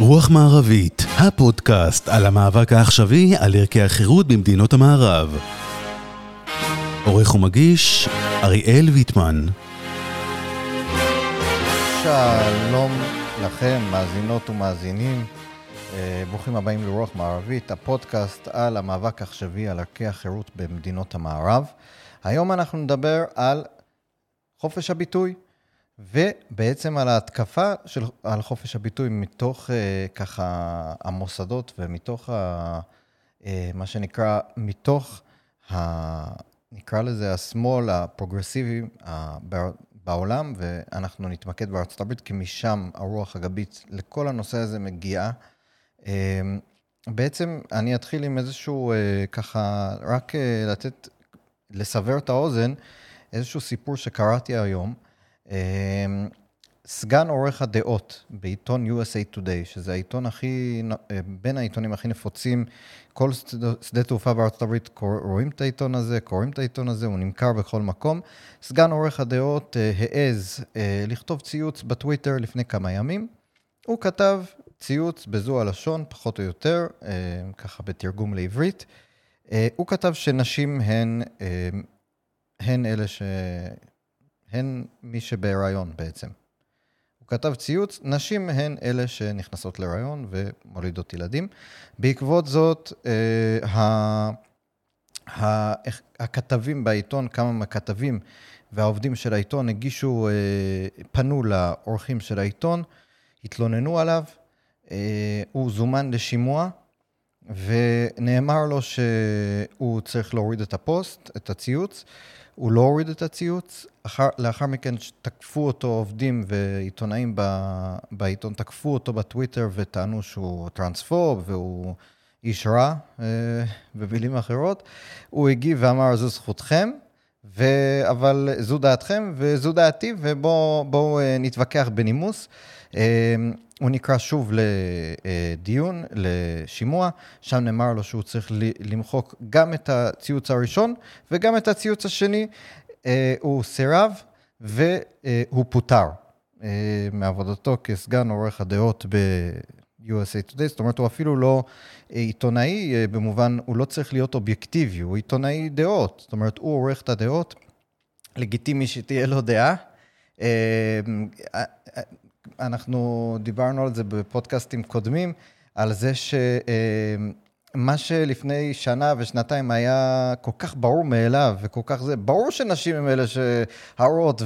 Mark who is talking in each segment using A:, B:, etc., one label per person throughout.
A: רוח מערבית, הפודקאסט על המאבק העכשווי על ערכי החירות במדינות המערב. עורך ומגיש, אריאל ויטמן.
B: שלום לכם, מאזינות ומאזינים. אה, ברוכים הבאים לרוח מערבית, הפודקאסט על המאבק העכשווי על ערכי החירות במדינות המערב. היום אנחנו נדבר על חופש הביטוי. ובעצם על ההתקפה של, על חופש הביטוי מתוך אה, ככה המוסדות ומתוך ה, אה, מה שנקרא, מתוך, ה, נקרא לזה השמאל הפרוגרסיבי ה, בעולם, ואנחנו נתמקד בארצות הברית, כי משם הרוח הגבית לכל הנושא הזה מגיעה. אה, בעצם אני אתחיל עם איזשהו, אה, ככה, רק אה, לתת, לסבר את האוזן, איזשהו סיפור שקראתי היום. אמ, סגן עורך הדעות בעיתון USA Today, שזה העיתון הכי, אה, בין העיתונים הכי נפוצים, כל שדה תעופה בארצות הברית רואים את העיתון הזה, קוראים את העיתון הזה, הוא נמכר בכל מקום. סגן עורך הדעות אה, העז אה, לכתוב ציוץ בטוויטר לפני כמה ימים. הוא כתב ציוץ בזו הלשון, פחות או יותר, ככה בתרגום לעברית. הוא כתב שנשים הן, הן אלה ש... הן מי שבהיריון בעצם. הוא כתב ציוץ, נשים הן אלה שנכנסות להיריון ומולידות ילדים. בעקבות זאת, אה, ה... ה... הכתבים בעיתון, כמה מהכתבים והעובדים של העיתון הגישו, אה, פנו לאורחים של העיתון, התלוננו עליו, אה, הוא זומן לשימוע, ונאמר לו שהוא צריך להוריד את הפוסט, את הציוץ. הוא לא הוריד את הציוץ, אחר, לאחר מכן תקפו אותו עובדים ועיתונאים ב, בעיתון, תקפו אותו בטוויטר וטענו שהוא טרנספוב והוא איש רע, אה, במילים אחרות. הוא הגיב ואמר, זו זכותכם, ו... אבל זו דעתכם וזו דעתי, ובואו אה, נתווכח בנימוס. אה, הוא נקרא שוב לדיון, לשימוע, שם נאמר לו שהוא צריך למחוק גם את הציוץ הראשון וגם את הציוץ השני. אה, הוא סירב והוא פוטר אה, מעבודתו כסגן עורך הדעות ב-USA Today, זאת אומרת, הוא אפילו לא עיתונאי אה, במובן, הוא לא צריך להיות אובייקטיבי, הוא עיתונאי דעות, זאת אומרת, הוא עורך את הדעות, לגיטימי שתהיה לו דעה. אנחנו דיברנו על זה בפודקאסטים קודמים, על זה שמה שלפני שנה ושנתיים היה כל כך ברור מאליו וכל כך זה, ברור שנשים הם אלה שהרות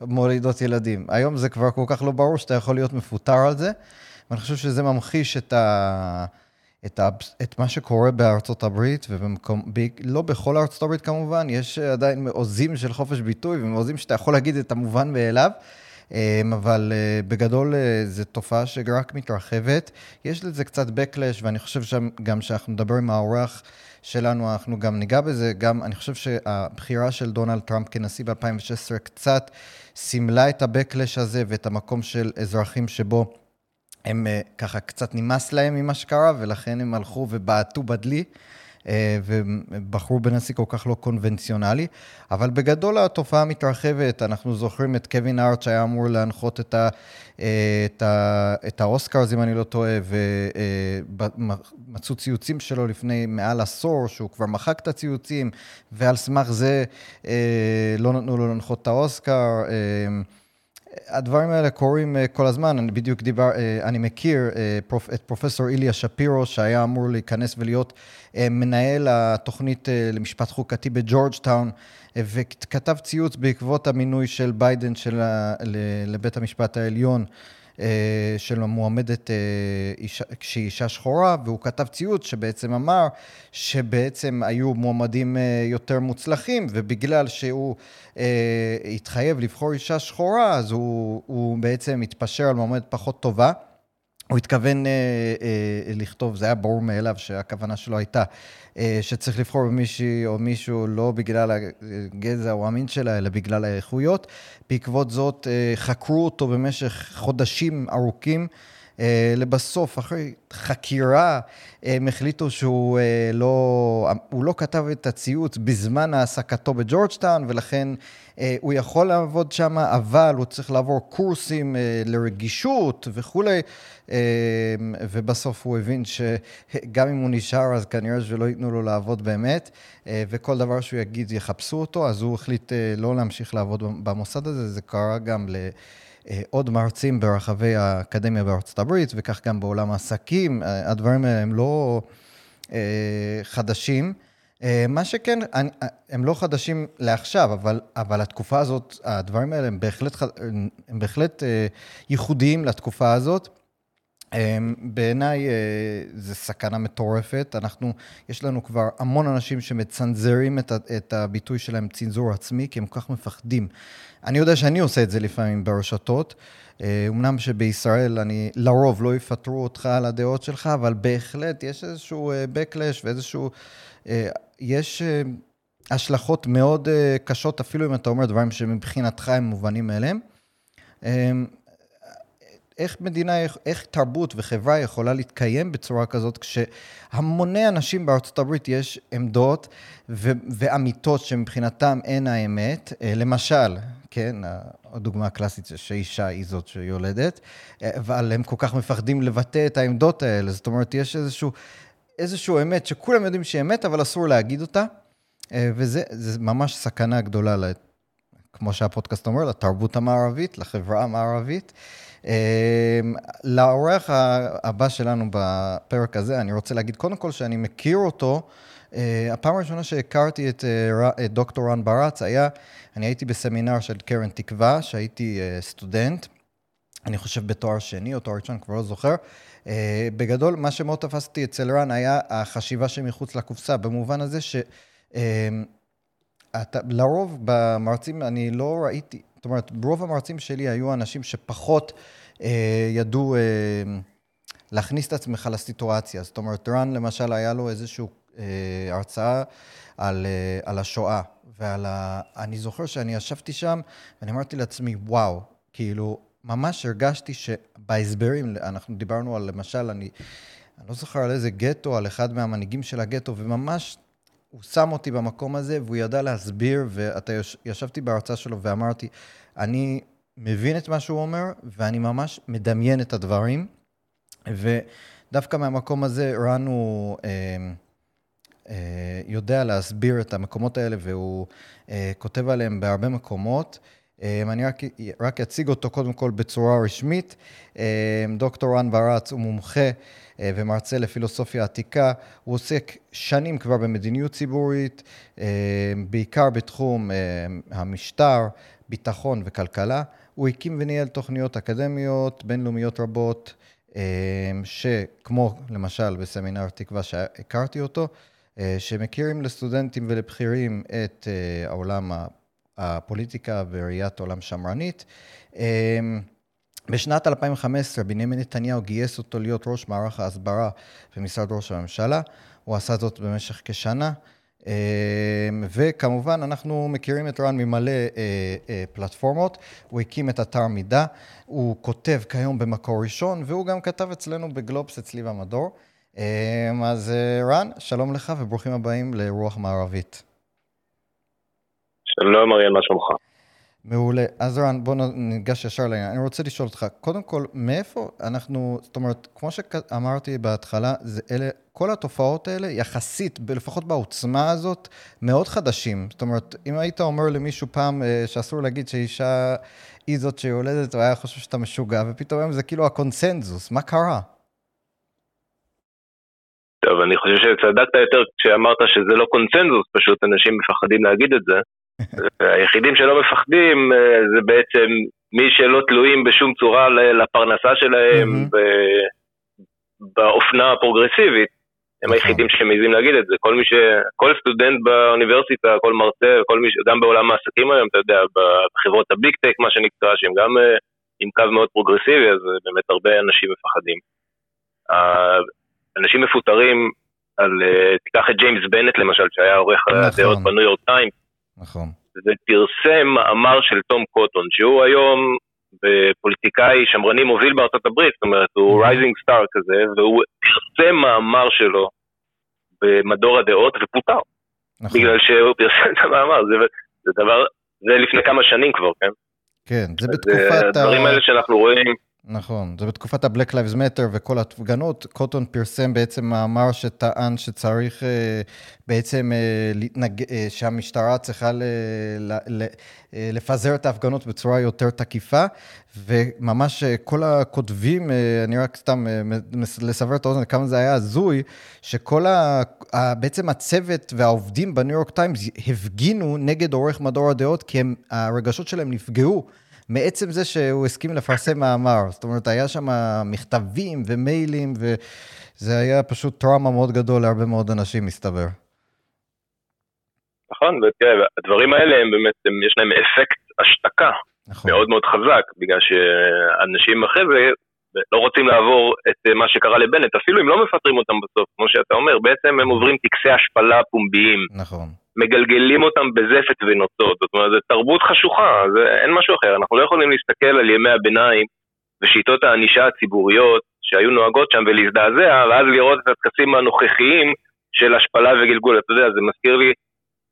B: ומולידות ילדים. היום זה כבר כל כך לא ברור שאתה יכול להיות מפוטר על זה, ואני חושב שזה ממחיש את ה... את, ה, את מה שקורה בארצות הברית, ולא בכל ארצות הברית כמובן, יש עדיין מעוזים של חופש ביטוי ומעוזים שאתה יכול להגיד את המובן מאליו. אמ, אבל אה, בגדול אה, זו תופעה שרק מתרחבת. יש לזה קצת backlash, ואני חושב שגם כשאנחנו נדבר עם האורח שלנו, אנחנו גם ניגע בזה. גם, אני חושב שהבחירה של דונלד טראמפ כנשיא ב-2016 קצת סימלה את ה-backlash הזה ואת המקום של אזרחים שבו הם אה, ככה קצת נמאס להם ממה שקרה, ולכן הם הלכו ובעטו בדלי. אה, ובחרו בנשיא כל כך לא קונבנציונלי. אבל בגדול התופעה מתרחבת, אנחנו זוכרים את קווין הארט שהיה אמור להנחות את, ה, אה, את, ה, את האוסקרס, אם אני לא טועה, ומצאו ציוצים שלו לפני מעל עשור, שהוא כבר מחק את הציוצים, ועל סמך זה אה, לא נתנו לו להנחות את האוסקר. הדברים האלה קורים כל הזמן, אני בדיוק דיבר, אני מכיר את פרופסור איליה שפירו, שהיה אמור להיכנס ולהיות אה, מנהל התוכנית אה, למשפט חוקתי בג'ורג'טאון, אה, וכתב ציוץ בעקבות המינוי של ביידן של, לבית המשפט העליון. של המועמדת שהיא אישה שחורה, והוא כתב ציוץ שבעצם אמר שבעצם היו מועמדים יותר מוצלחים, ובגלל שהוא התחייב לבחור אישה שחורה, אז הוא, הוא בעצם התפשר על מועמדת פחות טובה. הוא התכוון אה, אה, לכתוב, זה היה ברור מאליו שהכוונה שלו הייתה אה, שצריך לבחור במישהי או מישהו לא בגלל הגזע או המין שלה, אלא בגלל האיכויות. בעקבות זאת אה, חקרו אותו במשך חודשים ארוכים. לבסוף, אחרי חקירה, הם החליטו שהוא לא, הוא לא כתב את הציוץ בזמן העסקתו בג'ורג'טאון, ולכן הוא יכול לעבוד שם, אבל הוא צריך לעבור קורסים לרגישות וכולי, ובסוף הוא הבין שגם אם הוא נשאר, אז כנראה שלא ייתנו לו לעבוד באמת, וכל דבר שהוא יגיד יחפשו אותו, אז הוא החליט לא להמשיך לעבוד במוסד הזה, זה קרה גם ל... עוד מרצים ברחבי האקדמיה בארצות הברית, וכך גם בעולם העסקים, הדברים האלה הם לא חדשים. מה שכן, הם לא חדשים לעכשיו, אבל, אבל התקופה הזאת, הדברים האלה הם בהחלט, הם בהחלט ייחודיים לתקופה הזאת. בעיניי זה סכנה מטורפת. אנחנו, יש לנו כבר המון אנשים שמצנזרים את, את הביטוי שלהם צנזור עצמי, כי הם כל כך מפחדים. אני יודע שאני עושה את זה לפעמים ברשתות. אמנם שבישראל אני לרוב לא יפטרו אותך על הדעות שלך, אבל בהחלט יש איזשהו backlash ואיזשהו... יש השלכות מאוד קשות, אפילו אם אתה אומר דברים שמבחינתך הם מובנים מאליהם. איך מדינה, איך תרבות וחברה יכולה להתקיים בצורה כזאת, כשהמוני אנשים בארצות הברית יש עמדות ו- ואמיתות שמבחינתם אין האמת. למשל, כן, הדוגמה הקלאסית זה שאישה היא זאת שיולדת, אבל הם כל כך מפחדים לבטא את העמדות האלה. זאת אומרת, יש איזשהו, איזשהו אמת שכולם יודעים שהיא אמת, אבל אסור להגיד אותה, וזה ממש סכנה גדולה, כמו שהפודקאסט אומר, לתרבות המערבית, לחברה המערבית. לאורח הבא שלנו בפרק הזה, אני רוצה להגיד קודם כל שאני מכיר אותו. הפעם הראשונה שהכרתי את, את דוקטור רן ברץ היה, אני הייתי בסמינר של קרן תקווה, שהייתי סטודנט, אני חושב בתואר שני או תואר ראשון, כבר לא זוכר. בגדול, מה שמאוד תפסתי אצל רן היה החשיבה שמחוץ לקופסה, במובן הזה ש... אתה, לרוב במרצים אני לא ראיתי, אומרת, רוב המרצים שלי היו אנשים שפחות אה, ידעו אה, להכניס את עצמך לסיטואציה. זאת אומרת, רן למשל, היה לו איזושהי אה, הרצאה על, אה, על השואה, ועל ה... אני זוכר שאני ישבתי שם, ואני אמרתי לעצמי, וואו, כאילו, ממש הרגשתי שבהסברים, אנחנו דיברנו על, למשל, אני, אני לא זוכר על איזה גטו, על אחד מהמנהיגים של הגטו, וממש הוא שם אותי במקום הזה, והוא ידע להסביר, ואתה יוש... ישבתי בהרצאה שלו ואמרתי, אני מבין את מה שהוא אומר, ואני ממש מדמיין את הדברים, ודווקא מהמקום הזה רן הוא אה, אה, יודע להסביר את המקומות האלה, והוא אה, כותב עליהם בהרבה מקומות. אה, אני רק, רק אציג אותו קודם כל בצורה רשמית. אה, דוקטור רן ברץ הוא מומחה אה, ומרצה לפילוסופיה עתיקה. הוא עוסק שנים כבר במדיניות ציבורית, בעיקר בתחום המשטר, ביטחון וכלכלה. הוא הקים וניהל תוכניות אקדמיות בינלאומיות רבות, שכמו למשל בסמינר תקווה שהכרתי אותו, שמכירים לסטודנטים ולבכירים את העולם הפוליטיקה וראיית עולם שמרנית. בשנת 2015 בנימין נתניהו גייס אותו להיות ראש מערך ההסברה במשרד ראש הממשלה. הוא עשה זאת במשך כשנה. וכמובן, אנחנו מכירים את רן ממלא פלטפורמות. הוא הקים את אתר מידע, הוא כותב כיום במקור ראשון, והוא גם כתב אצלנו בגלובס, אצלי במדור. אז רן, שלום לך וברוכים הבאים לרוח מערבית.
C: שלום אריאל, מה שלומך?
B: מעולה. אז רן, בוא ניגש ישר לעניין. אני רוצה לשאול אותך, קודם כל, מאיפה אנחנו, זאת אומרת, כמו שאמרתי בהתחלה, זה אלה, כל התופעות האלה, יחסית, לפחות בעוצמה הזאת, מאוד חדשים. זאת אומרת, אם היית אומר למישהו פעם אה, שאסור להגיד שאישה היא זאת שיולדת, הוא היה חושב שאתה משוגע, ופתאום היום זה כאילו הקונסנזוס, מה קרה?
C: טוב, אני חושב שצדקת יותר כשאמרת שזה לא קונצנזוס, פשוט אנשים מפחדים להגיד את זה. היחידים שלא מפחדים אה, זה בעצם מי שלא תלויים בשום צורה לפרנסה שלהם באופנה הפרוגרסיבית. הם נכון. היחידים שמעיזים להגיד את זה. כל מי ש... כל סטודנט באוניברסיטה, כל מרצה, כל מי ש... גם בעולם העסקים היום, אתה יודע, בחברות ה Big Tech, מה שנקרא, שהם גם אה, עם קו מאוד פרוגרסיבי, אז אה, באמת הרבה אנשים מפחדים. אנשים מפוטרים על... תיקח את ג'יימס בנט למשל, שהיה עורך נכון. הדעות בניו יורק טיימס.
B: נכון.
C: ופרסם מאמר של תום קוטון, שהוא היום ופוליטיקאי שמרני מוביל בארצות הברית, זאת אומרת, הוא rising mm-hmm. star כזה, והוא פרסם מאמר שלו במדור הדעות ופוטר. נכון. בגלל שהוא פרסם את המאמר, זה, זה דבר, זה לפני כמה שנים כבר, כן?
B: כן, זה בתקופת ה...
C: הדברים האלה שאנחנו רואים...
B: נכון, זה בתקופת ה-Black Lives Matter וכל ההפגנות, קוטון פרסם בעצם מאמר שטען שצריך אה, בעצם, אה, להתנג... אה, שהמשטרה צריכה ל... לפזר את ההפגנות בצורה יותר תקיפה, וממש כל הכותבים, אני רק סתם לסבר את האוזן כמה זה היה הזוי, שכל ה... בעצם הצוות והעובדים בניו יורק טיימס הפגינו נגד עורך מדור הדעות, כי הם, הרגשות שלהם נפגעו. מעצם זה שהוא הסכים לפרסם מאמר. זאת אומרת, היה שם מכתבים ומיילים, וזה היה פשוט טראומה מאוד גדול להרבה מאוד אנשים, מסתבר.
C: נכון, ותראה, הדברים האלה הם באמת, הם, יש להם אפקט השתקה נכון. מאוד מאוד חזק, בגלל שאנשים אחרי זה לא רוצים לעבור את מה שקרה לבנט, אפילו אם לא מפטרים אותם בסוף, כמו שאתה אומר, בעצם הם עוברים טקסי השפלה פומביים.
B: נכון.
C: מגלגלים אותם בזפת ונוצות, זאת אומרת, זו תרבות חשוכה, זה, אין משהו אחר, אנחנו לא יכולים להסתכל על ימי הביניים ושיטות הענישה הציבוריות שהיו נוהגות שם ולהזדעזע, ואז לראות את הטקסים הנוכחיים של השפלה וגלגול, אתה יודע, זה מזכיר לי,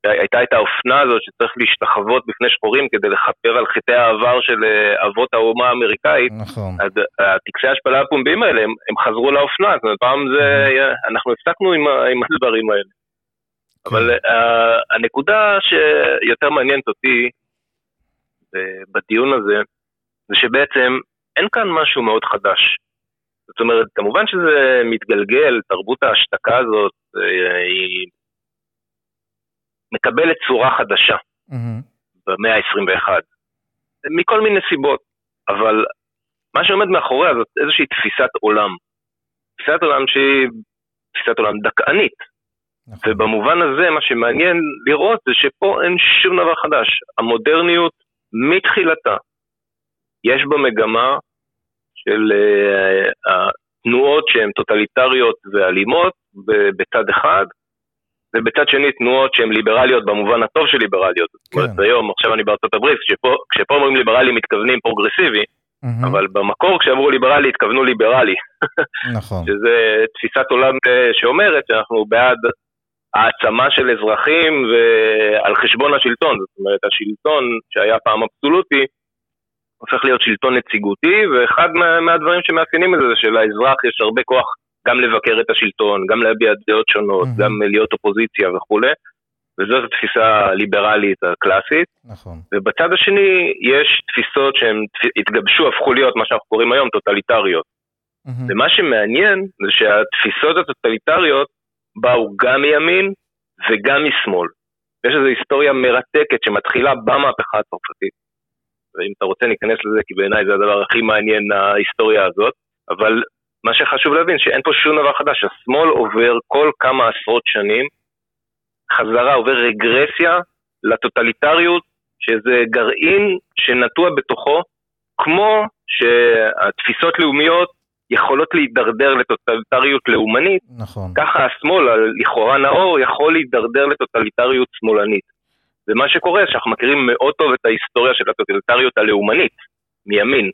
C: הייתה את האופנה הזאת שצריך להשתחוות בפני שחורים כדי לכפר על חטאי העבר של אה, אבות האומה האמריקאית.
B: נכון.
C: אז הטקסי ההשפלה הפומביים האלה, הם, הם חזרו לאופנה, זאת אומרת, פעם זה, נכון. אנחנו הפסקנו עם, עם הדברים האלה. אבל uh, הנקודה שיותר מעניינת אותי בדיון הזה, זה שבעצם אין כאן משהו מאוד חדש. זאת אומרת, כמובן שזה מתגלגל, תרבות ההשתקה הזאת אה, היא מקבלת צורה חדשה mm-hmm. במאה ה-21, מכל מיני סיבות, אבל מה שעומד מאחוריה זאת איזושהי תפיסת עולם. תפיסת עולם שהיא תפיסת עולם דכאנית, נכון. ובמובן הזה, מה שמעניין לראות זה שפה אין שום דבר חדש. המודרניות מתחילתה, יש בה מגמה של uh, התנועות שהן טוטליטריות ואלימות בצד אחד, ובצד שני תנועות שהן ליברליות במובן הטוב של ליברליות. כן. זאת אומרת, היום, עכשיו אני בארצות הברית, כשפה, כשפה אומרים ליברלי מתכוונים פרוגרסיבי, mm-hmm. אבל במקור כשאמרו ליברלי התכוונו ליברלי.
B: נכון.
C: שזה תפיסת עולם אה, שאומרת שאנחנו בעד העצמה של אזרחים ועל חשבון השלטון, זאת אומרת השלטון שהיה פעם אבסולוטי הופך להיות שלטון נציגותי ואחד מה, מהדברים שמאפיינים את זה זה שלאזרח יש הרבה כוח גם לבקר את השלטון, גם להביע דעות שונות, mm-hmm. גם להיות אופוזיציה וכולי וזאת התפיסה הליברלית הקלאסית.
B: נכון.
C: ובצד השני יש תפיסות שהן התגבשו, הפכו להיות מה שאנחנו קוראים היום טוטליטריות. Mm-hmm. ומה שמעניין זה שהתפיסות הטוטליטריות באו גם מימין וגם משמאל. יש איזו היסטוריה מרתקת שמתחילה במהפכה הצרפתית. ואם אתה רוצה ניכנס לזה, כי בעיניי זה הדבר הכי מעניין, ההיסטוריה הזאת. אבל מה שחשוב להבין, שאין פה שום דבר חדש. השמאל עובר כל כמה עשרות שנים, חזרה, עובר רגרסיה לטוטליטריות, שזה גרעין שנטוע בתוכו, כמו שהתפיסות לאומיות יכולות להידרדר לטוטליטריות לאומנית,
B: נכון.
C: ככה השמאל, לכאורה נאור, יכול להידרדר לטוטליטריות שמאלנית. ומה שקורה, שאנחנו מכירים מאוד טוב את ההיסטוריה של הטוטליטריות הלאומנית, מימין.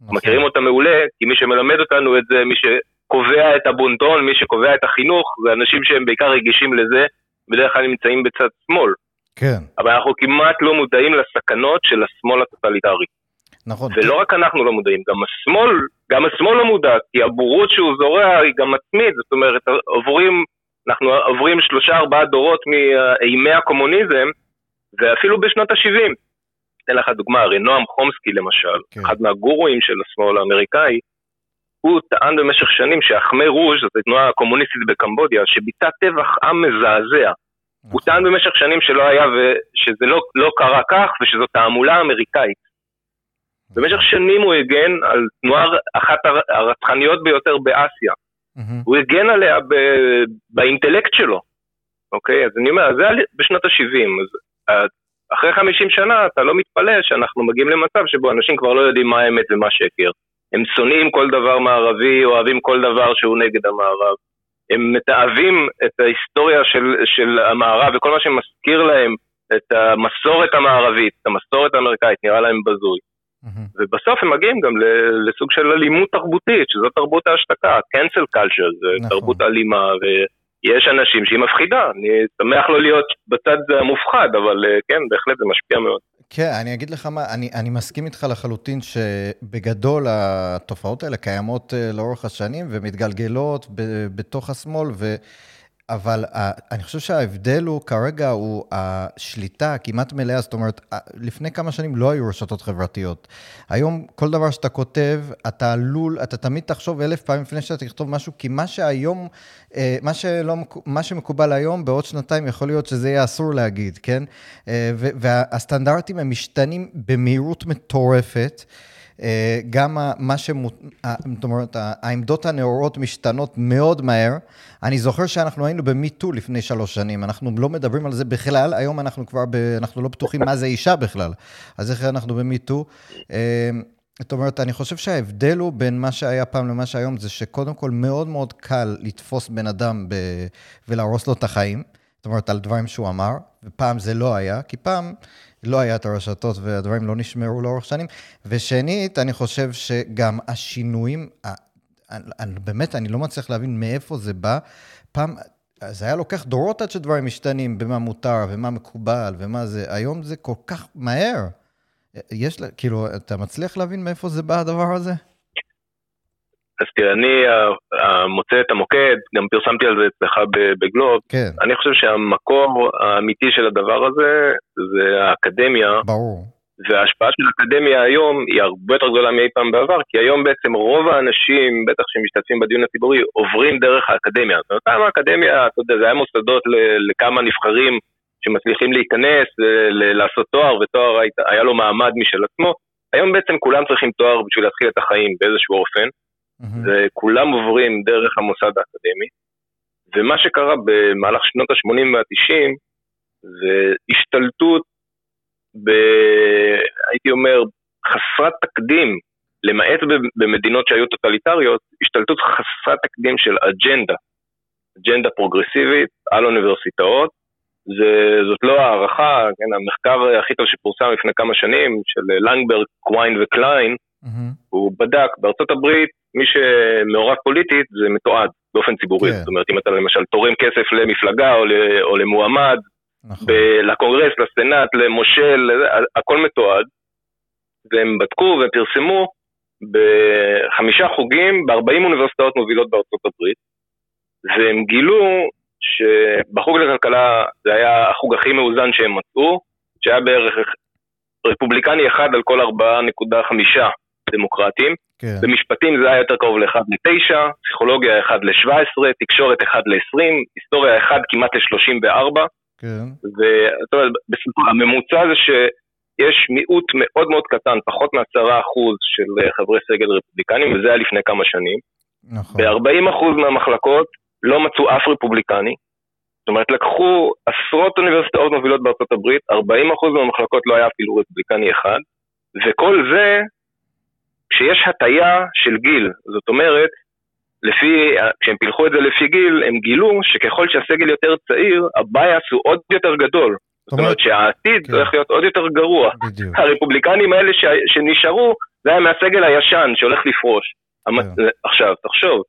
C: נכון. מכירים אותה מעולה, כי מי שמלמד אותנו את זה, מי שקובע את הבונטון, מי שקובע את החינוך, זה אנשים שהם בעיקר רגישים לזה, בדרך כלל נמצאים בצד שמאל.
B: כן.
C: אבל אנחנו כמעט לא מודעים לסכנות של השמאל הטוטליטרי.
B: נכון.
C: ולא רק אנחנו לא מודעים, גם השמאל, גם השמאל לא מודע, כי הבורות שהוא זורע היא גם עצמית, זאת אומרת, עוברים, אנחנו עוברים שלושה ארבעה דורות מימי הקומוניזם, ואפילו בשנות ה-70. אתן לך דוגמה, הרי נועם חומסקי למשל, כן. אחד מהגורואים של השמאל האמריקאי, הוא טען במשך שנים שהחמי רוז', זאת תנועה קומוניסטית בקמבודיה, שביצע טבח עם מזעזע. נכון. הוא טען במשך שנים שלא היה ושזה לא, לא קרה כך ושזו תעמולה אמריקאית. במשך שנים הוא הגן על תנועה אחת הרצחניות ביותר באסיה. הוא הגן עליה ב, באינטלקט שלו, אוקיי? אז אני אומר, זה בשנות ה-70. אחרי 50 שנה אתה לא מתפלא שאנחנו מגיעים למצב שבו אנשים כבר לא יודעים מה האמת ומה שקר. הם שונאים כל דבר מערבי, אוהבים כל דבר שהוא נגד המערב. הם מתעבים את ההיסטוריה של, של המערב וכל מה שמזכיר להם את המסורת המערבית, את המסורת האמריקאית, נראה להם בזוי. ובסוף הם מגיעים גם לסוג של אלימות תרבותית, שזו תרבות ההשתקה, cancel culture, זה נכון. תרבות אלימה, ויש אנשים שהיא מפחידה, אני שמח לא להיות בצד המופחד, אבל אה, כן, בהחלט זה משפיע מאוד.
B: כן, אני אגיד לך מה, אני, אני מסכים איתך לחלוטין שבגדול התופעות האלה קיימות אה, לאורך השנים ומתגלגלות בתוך השמאל, ו... אבל uh, אני חושב שההבדל הוא כרגע הוא השליטה הכמעט מלאה, זאת אומרת, uh, לפני כמה שנים לא היו רשתות חברתיות. היום כל דבר שאתה כותב, אתה עלול, אתה תמיד תחשוב אלף פעמים לפני שאתה תכתוב משהו, כי מה שהיום, uh, מה, שלא, מה שמקובל היום, בעוד שנתיים יכול להיות שזה יהיה אסור להגיד, כן? והסטנדרטים הם משתנים במהירות מטורפת. אה, גם מה שמות... זאת אומרת, העמדות הנאורות משתנות מאוד מהר. אני זוכר שאנחנו היינו במיטו לפני שלוש שנים, אנחנו לא מדברים על זה בכלל, היום אנחנו כבר, ב... אנחנו לא בטוחים מה זה אישה בכלל. אז איך אנחנו במיטו? אה, זאת אומרת, אני חושב שההבדל הוא בין מה שהיה פעם למה שהיום, זה שקודם כל מאוד מאוד קל לתפוס בן אדם ב... ולהרוס לו את החיים. זאת אומרת, על דברים שהוא אמר, ופעם זה לא היה, כי פעם לא היה את הרשתות והדברים לא נשמרו לאורך שנים. ושנית, אני חושב שגם השינויים, באמת, אני לא מצליח להבין מאיפה זה בא. פעם, זה היה לוקח דורות עד שדברים משתנים, במה מותר ומה מקובל ומה זה. היום זה כל כך מהר. יש, כאילו, אתה מצליח להבין מאיפה זה בא הדבר הזה?
C: אז תראה, אני מוצא את המוקד, גם פרסמתי על זה אצלך בגלוב.
B: כן.
C: אני חושב שהמקור האמיתי של הדבר הזה זה האקדמיה.
B: ברור.
C: וההשפעה של האקדמיה היום היא הרבה יותר גדולה מאי פעם בעבר, כי היום בעצם רוב האנשים, בטח שמשתתפים בדיון הציבורי, עוברים דרך האקדמיה. זאת אומרת, פעם האקדמיה, אתה יודע, זה היה מוסדות לכמה נבחרים שמצליחים להיכנס, לעשות תואר, ותואר היה לו מעמד משל עצמו. היום בעצם כולם צריכים תואר בשביל להתחיל את החיים באיזשהו אופן. וכולם עוברים דרך המוסד האקדמי. ומה שקרה במהלך שנות ה-80 וה-90 זה השתלטות, ב... הייתי אומר, חסרת תקדים, למעט במדינות שהיו טוטליטריות, השתלטות חסרת תקדים של אג'נדה, אג'נדה פרוגרסיבית על אוניברסיטאות. זה, זאת לא הערכה, כן, המחקר הכי טוב שפורסם לפני כמה שנים, של לנגברט, קוויין וקליין, mm-hmm. הוא בדק בארצות הברית מי שמעורב פוליטית זה מתועד באופן ציבורי. כן. זאת אומרת, אם אתה למשל תורם כסף למפלגה או, או למועמד, נכון. ב- לקונגרס, לסנאט, למושל, הכל מתועד. והם בדקו ופרסמו בחמישה חוגים ב-40 אוניברסיטאות מובילות בארצות הברית, והם גילו שבחוג לכלכלה זה היה החוג הכי מאוזן שהם מצאו, שהיה בערך רפובליקני אחד על כל 4.5 דמוקרטים. כן. במשפטים זה היה יותר קרוב ל-1 ל-9, פסיכולוגיה 1 ל-17, תקשורת 1 ל-20, היסטוריה 1 כמעט ל-34.
B: כן.
C: והממוצע זה שיש מיעוט מאוד מאוד קטן, פחות מ-10% של חברי סגל רפובליקנים, וזה היה לפני כמה שנים.
B: נכון.
C: ב-40% מהמחלקות לא מצאו אף רפובליקני. זאת אומרת, לקחו עשרות אוניברסיטאות מובילות בארצות הברית, 40% מהמחלקות לא היה אפילו רפובליקני אחד, וכל זה כשיש הטיה של גיל, זאת אומרת, לפי, כשהם פילחו את זה לפי גיל, הם גילו שככל שהסגל יותר צעיר, ה bias הוא עוד יותר גדול. זאת אומרת שהעתיד כן. הולך להיות עוד יותר גרוע.
B: בדיוק.
C: הרפובליקנים האלה ש... שנשארו, זה היה מהסגל הישן שהולך לפרוש. כן. עכשיו, תחשוב,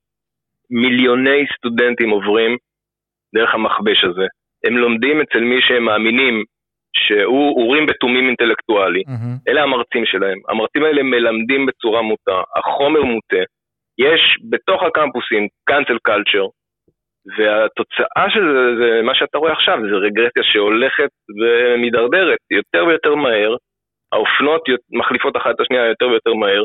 C: מיליוני סטודנטים עוברים דרך המכבש הזה. הם לומדים אצל מי שהם מאמינים שהוא אורים בתומים אינטלקטואלי, mm-hmm. אלה המרצים שלהם. המרצים האלה מלמדים בצורה מוטה, החומר מוטה. יש בתוך הקמפוסים cancel culture, והתוצאה של זה, זה מה שאתה רואה עכשיו, זה רגרסיה שהולכת ומידרדרת יותר ויותר מהר, האופנות מחליפות אחת את השנייה יותר ויותר מהר,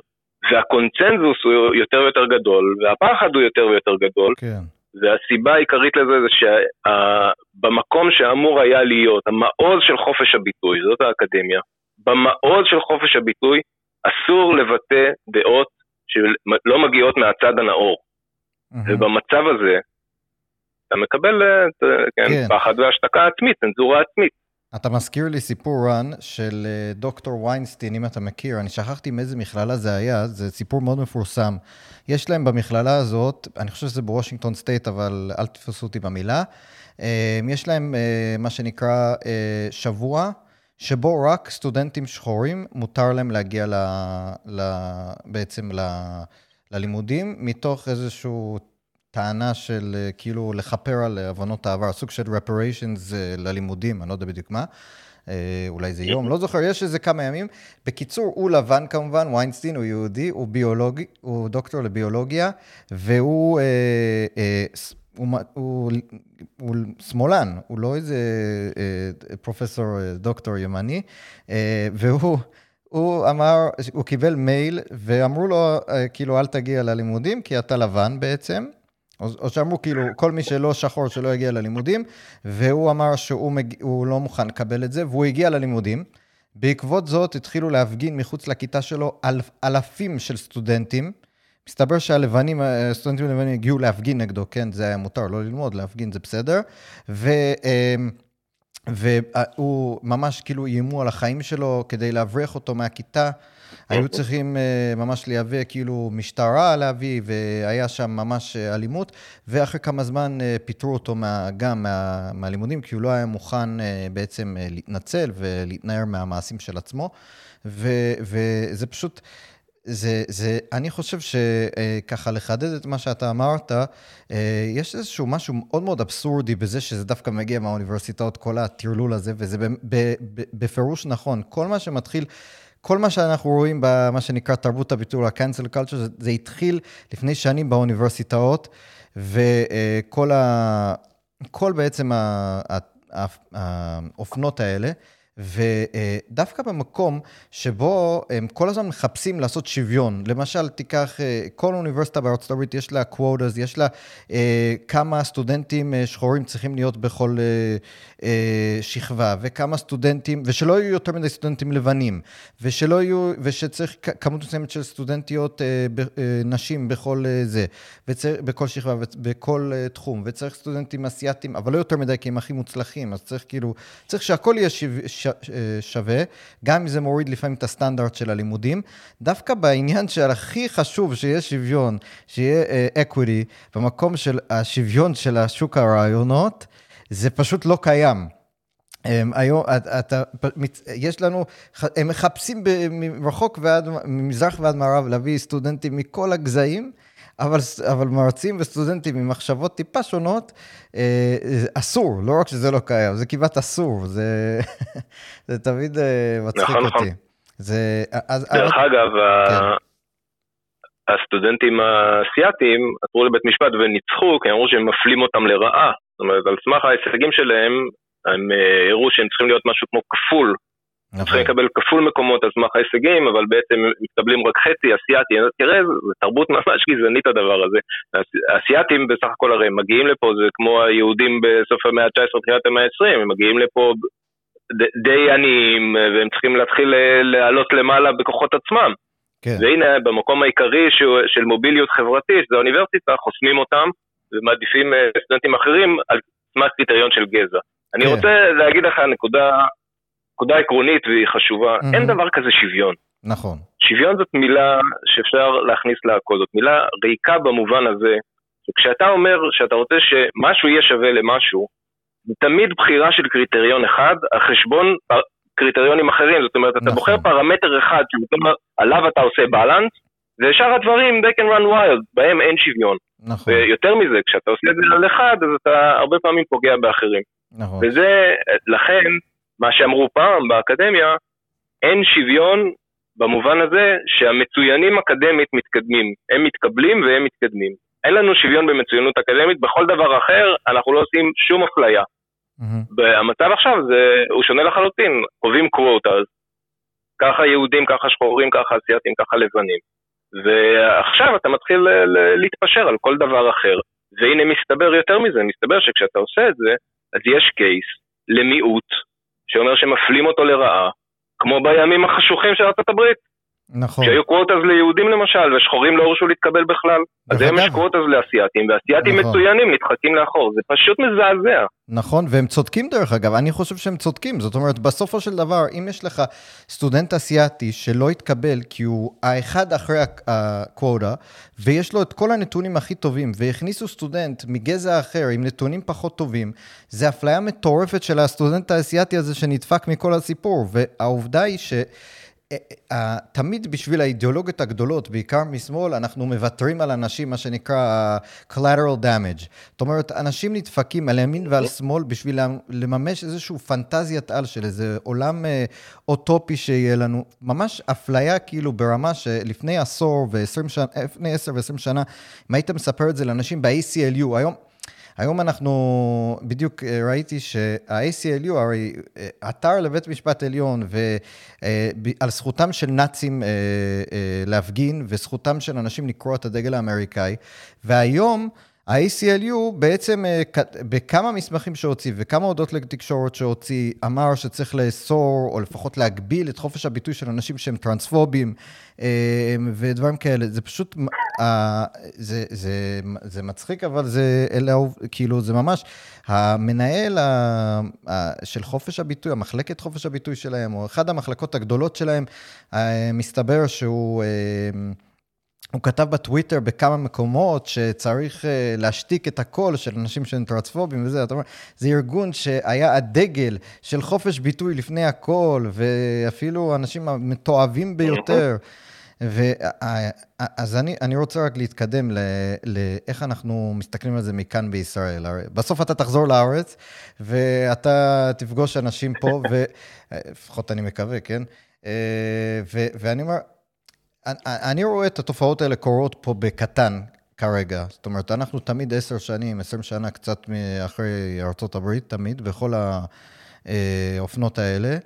C: והקונצנזוס הוא יותר ויותר גדול, והפחד הוא יותר ויותר גדול.
B: כן.
C: והסיבה העיקרית לזה זה שבמקום שאמור היה להיות המעוז של חופש הביטוי, זאת האקדמיה, במעוז של חופש הביטוי אסור לבטא דעות שלא מגיעות מהצד הנאור. Mm-hmm. ובמצב הזה, אתה מקבל כן, כן. פחד והשתקה עצמית, צנזורה עצמית.
B: אתה מזכיר לי סיפור, רן, של אה, דוקטור ויינסטין, אם אתה מכיר, אני שכחתי מאיזה מכללה זה היה, זה סיפור מאוד מפורסם. יש להם במכללה הזאת, אני חושב שזה בוושינגטון סטייט, אבל אל תתפסו אותי במילה, אה, יש להם אה, מה שנקרא שבוע שבו רק סטודנטים שחורים מותר להם להגיע ל, ל, בעצם ל, ללימודים, מתוך איזושהי טענה של אה, כאילו לכפר על הבנות העבר, סוג של reparations אה, ללימודים, אני לא יודע בדיוק מה. אה, אולי זה יום, לא זוכר, יש איזה כמה ימים. בקיצור, הוא לבן כמובן, ויינסטין הוא יהודי, הוא ביולוג, הוא דוקטור לביולוגיה, והוא... אה, אה, הוא, הוא, הוא שמאלן, הוא לא איזה אה, פרופסור, אה, דוקטור ימני, אה, והוא הוא אמר, הוא קיבל מייל ואמרו לו, כאילו, אל תגיע ללימודים כי אתה לבן בעצם. או, שאמרו כאילו, כל מי שלא שחור שלא יגיע ללימודים, והוא אמר שהוא מג... לא מוכן לקבל את זה, והוא הגיע ללימודים. בעקבות זאת התחילו להפגין מחוץ לכיתה שלו אל... אלפים של סטודנטים. מסתבר שהלבנים, הסטודנטים הלבנים הגיעו להפגין נגדו, כן, זה היה מותר, לא ללמוד, להפגין זה בסדר. ו... אמ, והוא ממש כאילו איימו על החיים שלו כדי להבריח אותו מהכיתה. היו צריכים uh, ממש לייבא כאילו משטרה להביא, והיה שם ממש uh, אלימות, ואחרי כמה זמן uh, פיטרו אותו מה, גם מה, מהלימודים, כי הוא לא היה מוכן בעצם להתנצל ולהתנער מהמעשים של עצמו, ו, וזה פשוט... זה, זה, אני חושב שככה לחדד את מה שאתה אמרת, יש איזשהו משהו מאוד מאוד אבסורדי בזה שזה דווקא מגיע מהאוניברסיטאות, כל הטרלול הזה, וזה בפירוש נכון. כל מה שמתחיל כל מה שאנחנו רואים במה שנקרא תרבות הביטול, ה-cancel culture, זה, זה התחיל לפני שנים באוניברסיטאות, וכל ה... כל בעצם האופנות האלה, ודווקא במקום שבו הם כל הזמן מחפשים לעשות שוויון, למשל, תיקח, אה, כל אוניברסיטה בארצות הברית יש לה quotas, יש לה אה, כמה סטודנטים אה, שחורים צריכים להיות בכל שכבה, וכמה סטודנטים, ושלא יהיו יותר מדי סטודנטים לבנים, ושלא יהיו, ושצריך כמות מסוימת של סטודנטיות נשים בכל זה, וצריך, בכל שכבה, בכל תחום, וצריך סטודנטים אסייתים, אבל לא יותר מדי כי הם הכי מוצלחים, אז צריך כאילו, צריך שהכל יהיה שוויון. אה, שווה, גם אם זה מוריד לפעמים את הסטנדרט של הלימודים. דווקא בעניין של הכי חשוב שיהיה שוויון, שיהיה equity, uh, במקום של השוויון של השוק הרעיונות, זה פשוט לא קיים. Um, היום, אתה, יש לנו, הם מחפשים מרחוק ועד, ממזרח ועד מערב להביא סטודנטים מכל הגזעים, אבל, אבל מרצים וסטודנטים עם מחשבות טיפה שונות, אה, אסור, לא רק שזה לא קיים, זה כמעט אסור, זה, זה תמיד אה, מצחיק נכון, נכון. אותי. נכון. זה,
C: אז, דרך אבל... אגב, כן. הסטודנטים האסייתים עתרו לבית משפט וניצחו, כי אמרו שהם מפלים אותם לרעה. זאת אומרת, על סמך ההישגים שלהם, הם אה, הראו שהם צריכים להיות משהו כמו כפול נכון. צריכים לקבל כפול מקומות על סמך ההישגים, אבל בעצם מתקבלים רק חצי אסייתי. תראה, זו תרבות ממש גזענית הדבר הזה. האסייתים בסך הכל הרי מגיעים לפה, זה כמו היהודים בסוף המאה ה-19, תחילת המאה ה-20, הם מגיעים לפה די עניים, והם צריכים להתחיל לעלות למעלה בכוחות עצמם. כן. והנה, במקום העיקרי של מוביליות חברתית, זה האוניברסיטה, חוסמים אותם ומעדיפים אה, סטודנטים אחרים על סמך קריטריון של גזע. אני כן. רוצה להגיד לך נקודה נקודה עקרונית והיא חשובה, mm-hmm. אין דבר כזה שוויון.
B: נכון.
C: שוויון זאת מילה שאפשר להכניס להכל, זאת מילה ריקה במובן הזה, שכשאתה אומר שאתה רוצה שמשהו יהיה שווה למשהו, זה תמיד בחירה של קריטריון אחד על חשבון קריטריונים אחרים, זאת אומרת, אתה נכון. בוחר פרמטר אחד שעליו אתה עושה בלנס, ושאר הדברים, they can run wild, בהם אין שוויון. נכון. ויותר מזה, כשאתה עושה את זה על אחד, אז אתה הרבה פעמים פוגע באחרים. נכון. וזה, לכן, מה שאמרו פעם באקדמיה, אין שוויון במובן הזה שהמצוינים אקדמית מתקדמים. הם מתקבלים והם מתקדמים. אין לנו שוויון במצוינות אקדמית, בכל דבר אחר אנחנו לא עושים שום אפליה. Mm-hmm. המצב עכשיו זה, הוא שונה לחלוטין, קובעים קווטאז, ככה יהודים, ככה שחורים, ככה אסייתים, ככה לבנים. ועכשיו אתה מתחיל להתפשר על כל דבר אחר. והנה מסתבר יותר מזה, מסתבר שכשאתה עושה את זה, אז יש קייס למיעוט שאומר שמפלים אותו לרעה, כמו בימים החשוכים של ארצות הברית.
B: נכון.
C: שהיו קווטאז ליהודים למשל, ושחורים לא הורשו להתקבל בכלל. אז היום יש קווטאז לאסייתים, ואסייתים נכון. מצוינים נדחקים לאחור, זה פשוט מזעזע.
B: נכון, והם צודקים דרך אגב, אני חושב שהם צודקים. זאת אומרת, בסופו של דבר, אם יש לך סטודנט אסייתי שלא התקבל כי הוא האחד אחרי הקווטה, ויש לו את כל הנתונים הכי טובים, והכניסו סטודנט מגזע אחר עם נתונים פחות טובים, זה אפליה מטורפת של הסטודנט האסייתי הזה שנדפק מכל הסיפור, והעובדה היא ש... אה, אה, תמיד בשביל האידיאולוגיות הגדולות, בעיקר משמאל, אנחנו מוותרים על אנשים, מה שנקרא collateral damage. זאת אומרת, אנשים נדפקים על ימין ועל שמאל בשביל לממש איזושהי פנטזיית על של איזה עולם אה, אוטופי שיהיה לנו. ממש אפליה כאילו ברמה שלפני עשור ו-20 שנה, לפני 10 ו-20 שנה, אם היית מספר את זה לאנשים ב-ACLU, היום... היום אנחנו, בדיוק אה, ראיתי שה-ACLU, הרי אה, עתר לבית משפט עליון ועל אה, זכותם של נאצים להפגין וזכותם של אנשים לקרוא את הדגל האמריקאי, והיום ה-ACLU בעצם בכמה מסמכים שהוציא וכמה הודות לתקשורת שהוציא, אמר שצריך לאסור או לפחות להגביל את חופש הביטוי של אנשים שהם טרנספובים ודברים כאלה. זה פשוט, זה, זה, זה מצחיק, אבל זה, אלה, כאילו, זה ממש, המנהל של חופש הביטוי, המחלקת חופש הביטוי שלהם, או אחת המחלקות הגדולות שלהם, מסתבר שהוא... הוא כתב בטוויטר בכמה מקומות שצריך אה, להשתיק את הקול של אנשים שהם טרנספובים וזה, אתה אומר, זה ארגון שהיה הדגל של חופש ביטוי לפני הכל, ואפילו האנשים המתועבים ביותר. אז אני, אני רוצה רק להתקדם לאיך אנחנו מסתכלים על זה מכאן בישראל. בסוף אתה תחזור לארץ, ואתה תפגוש אנשים פה, ולפחות אני מקווה, כן? אה, ו, ואני אומר, אני רואה את התופעות האלה קורות פה בקטן כרגע. זאת אומרת, אנחנו תמיד עשר שנים, עשרים שנה קצת אחרי ארה"ב, תמיד, בכל האופנות האלה.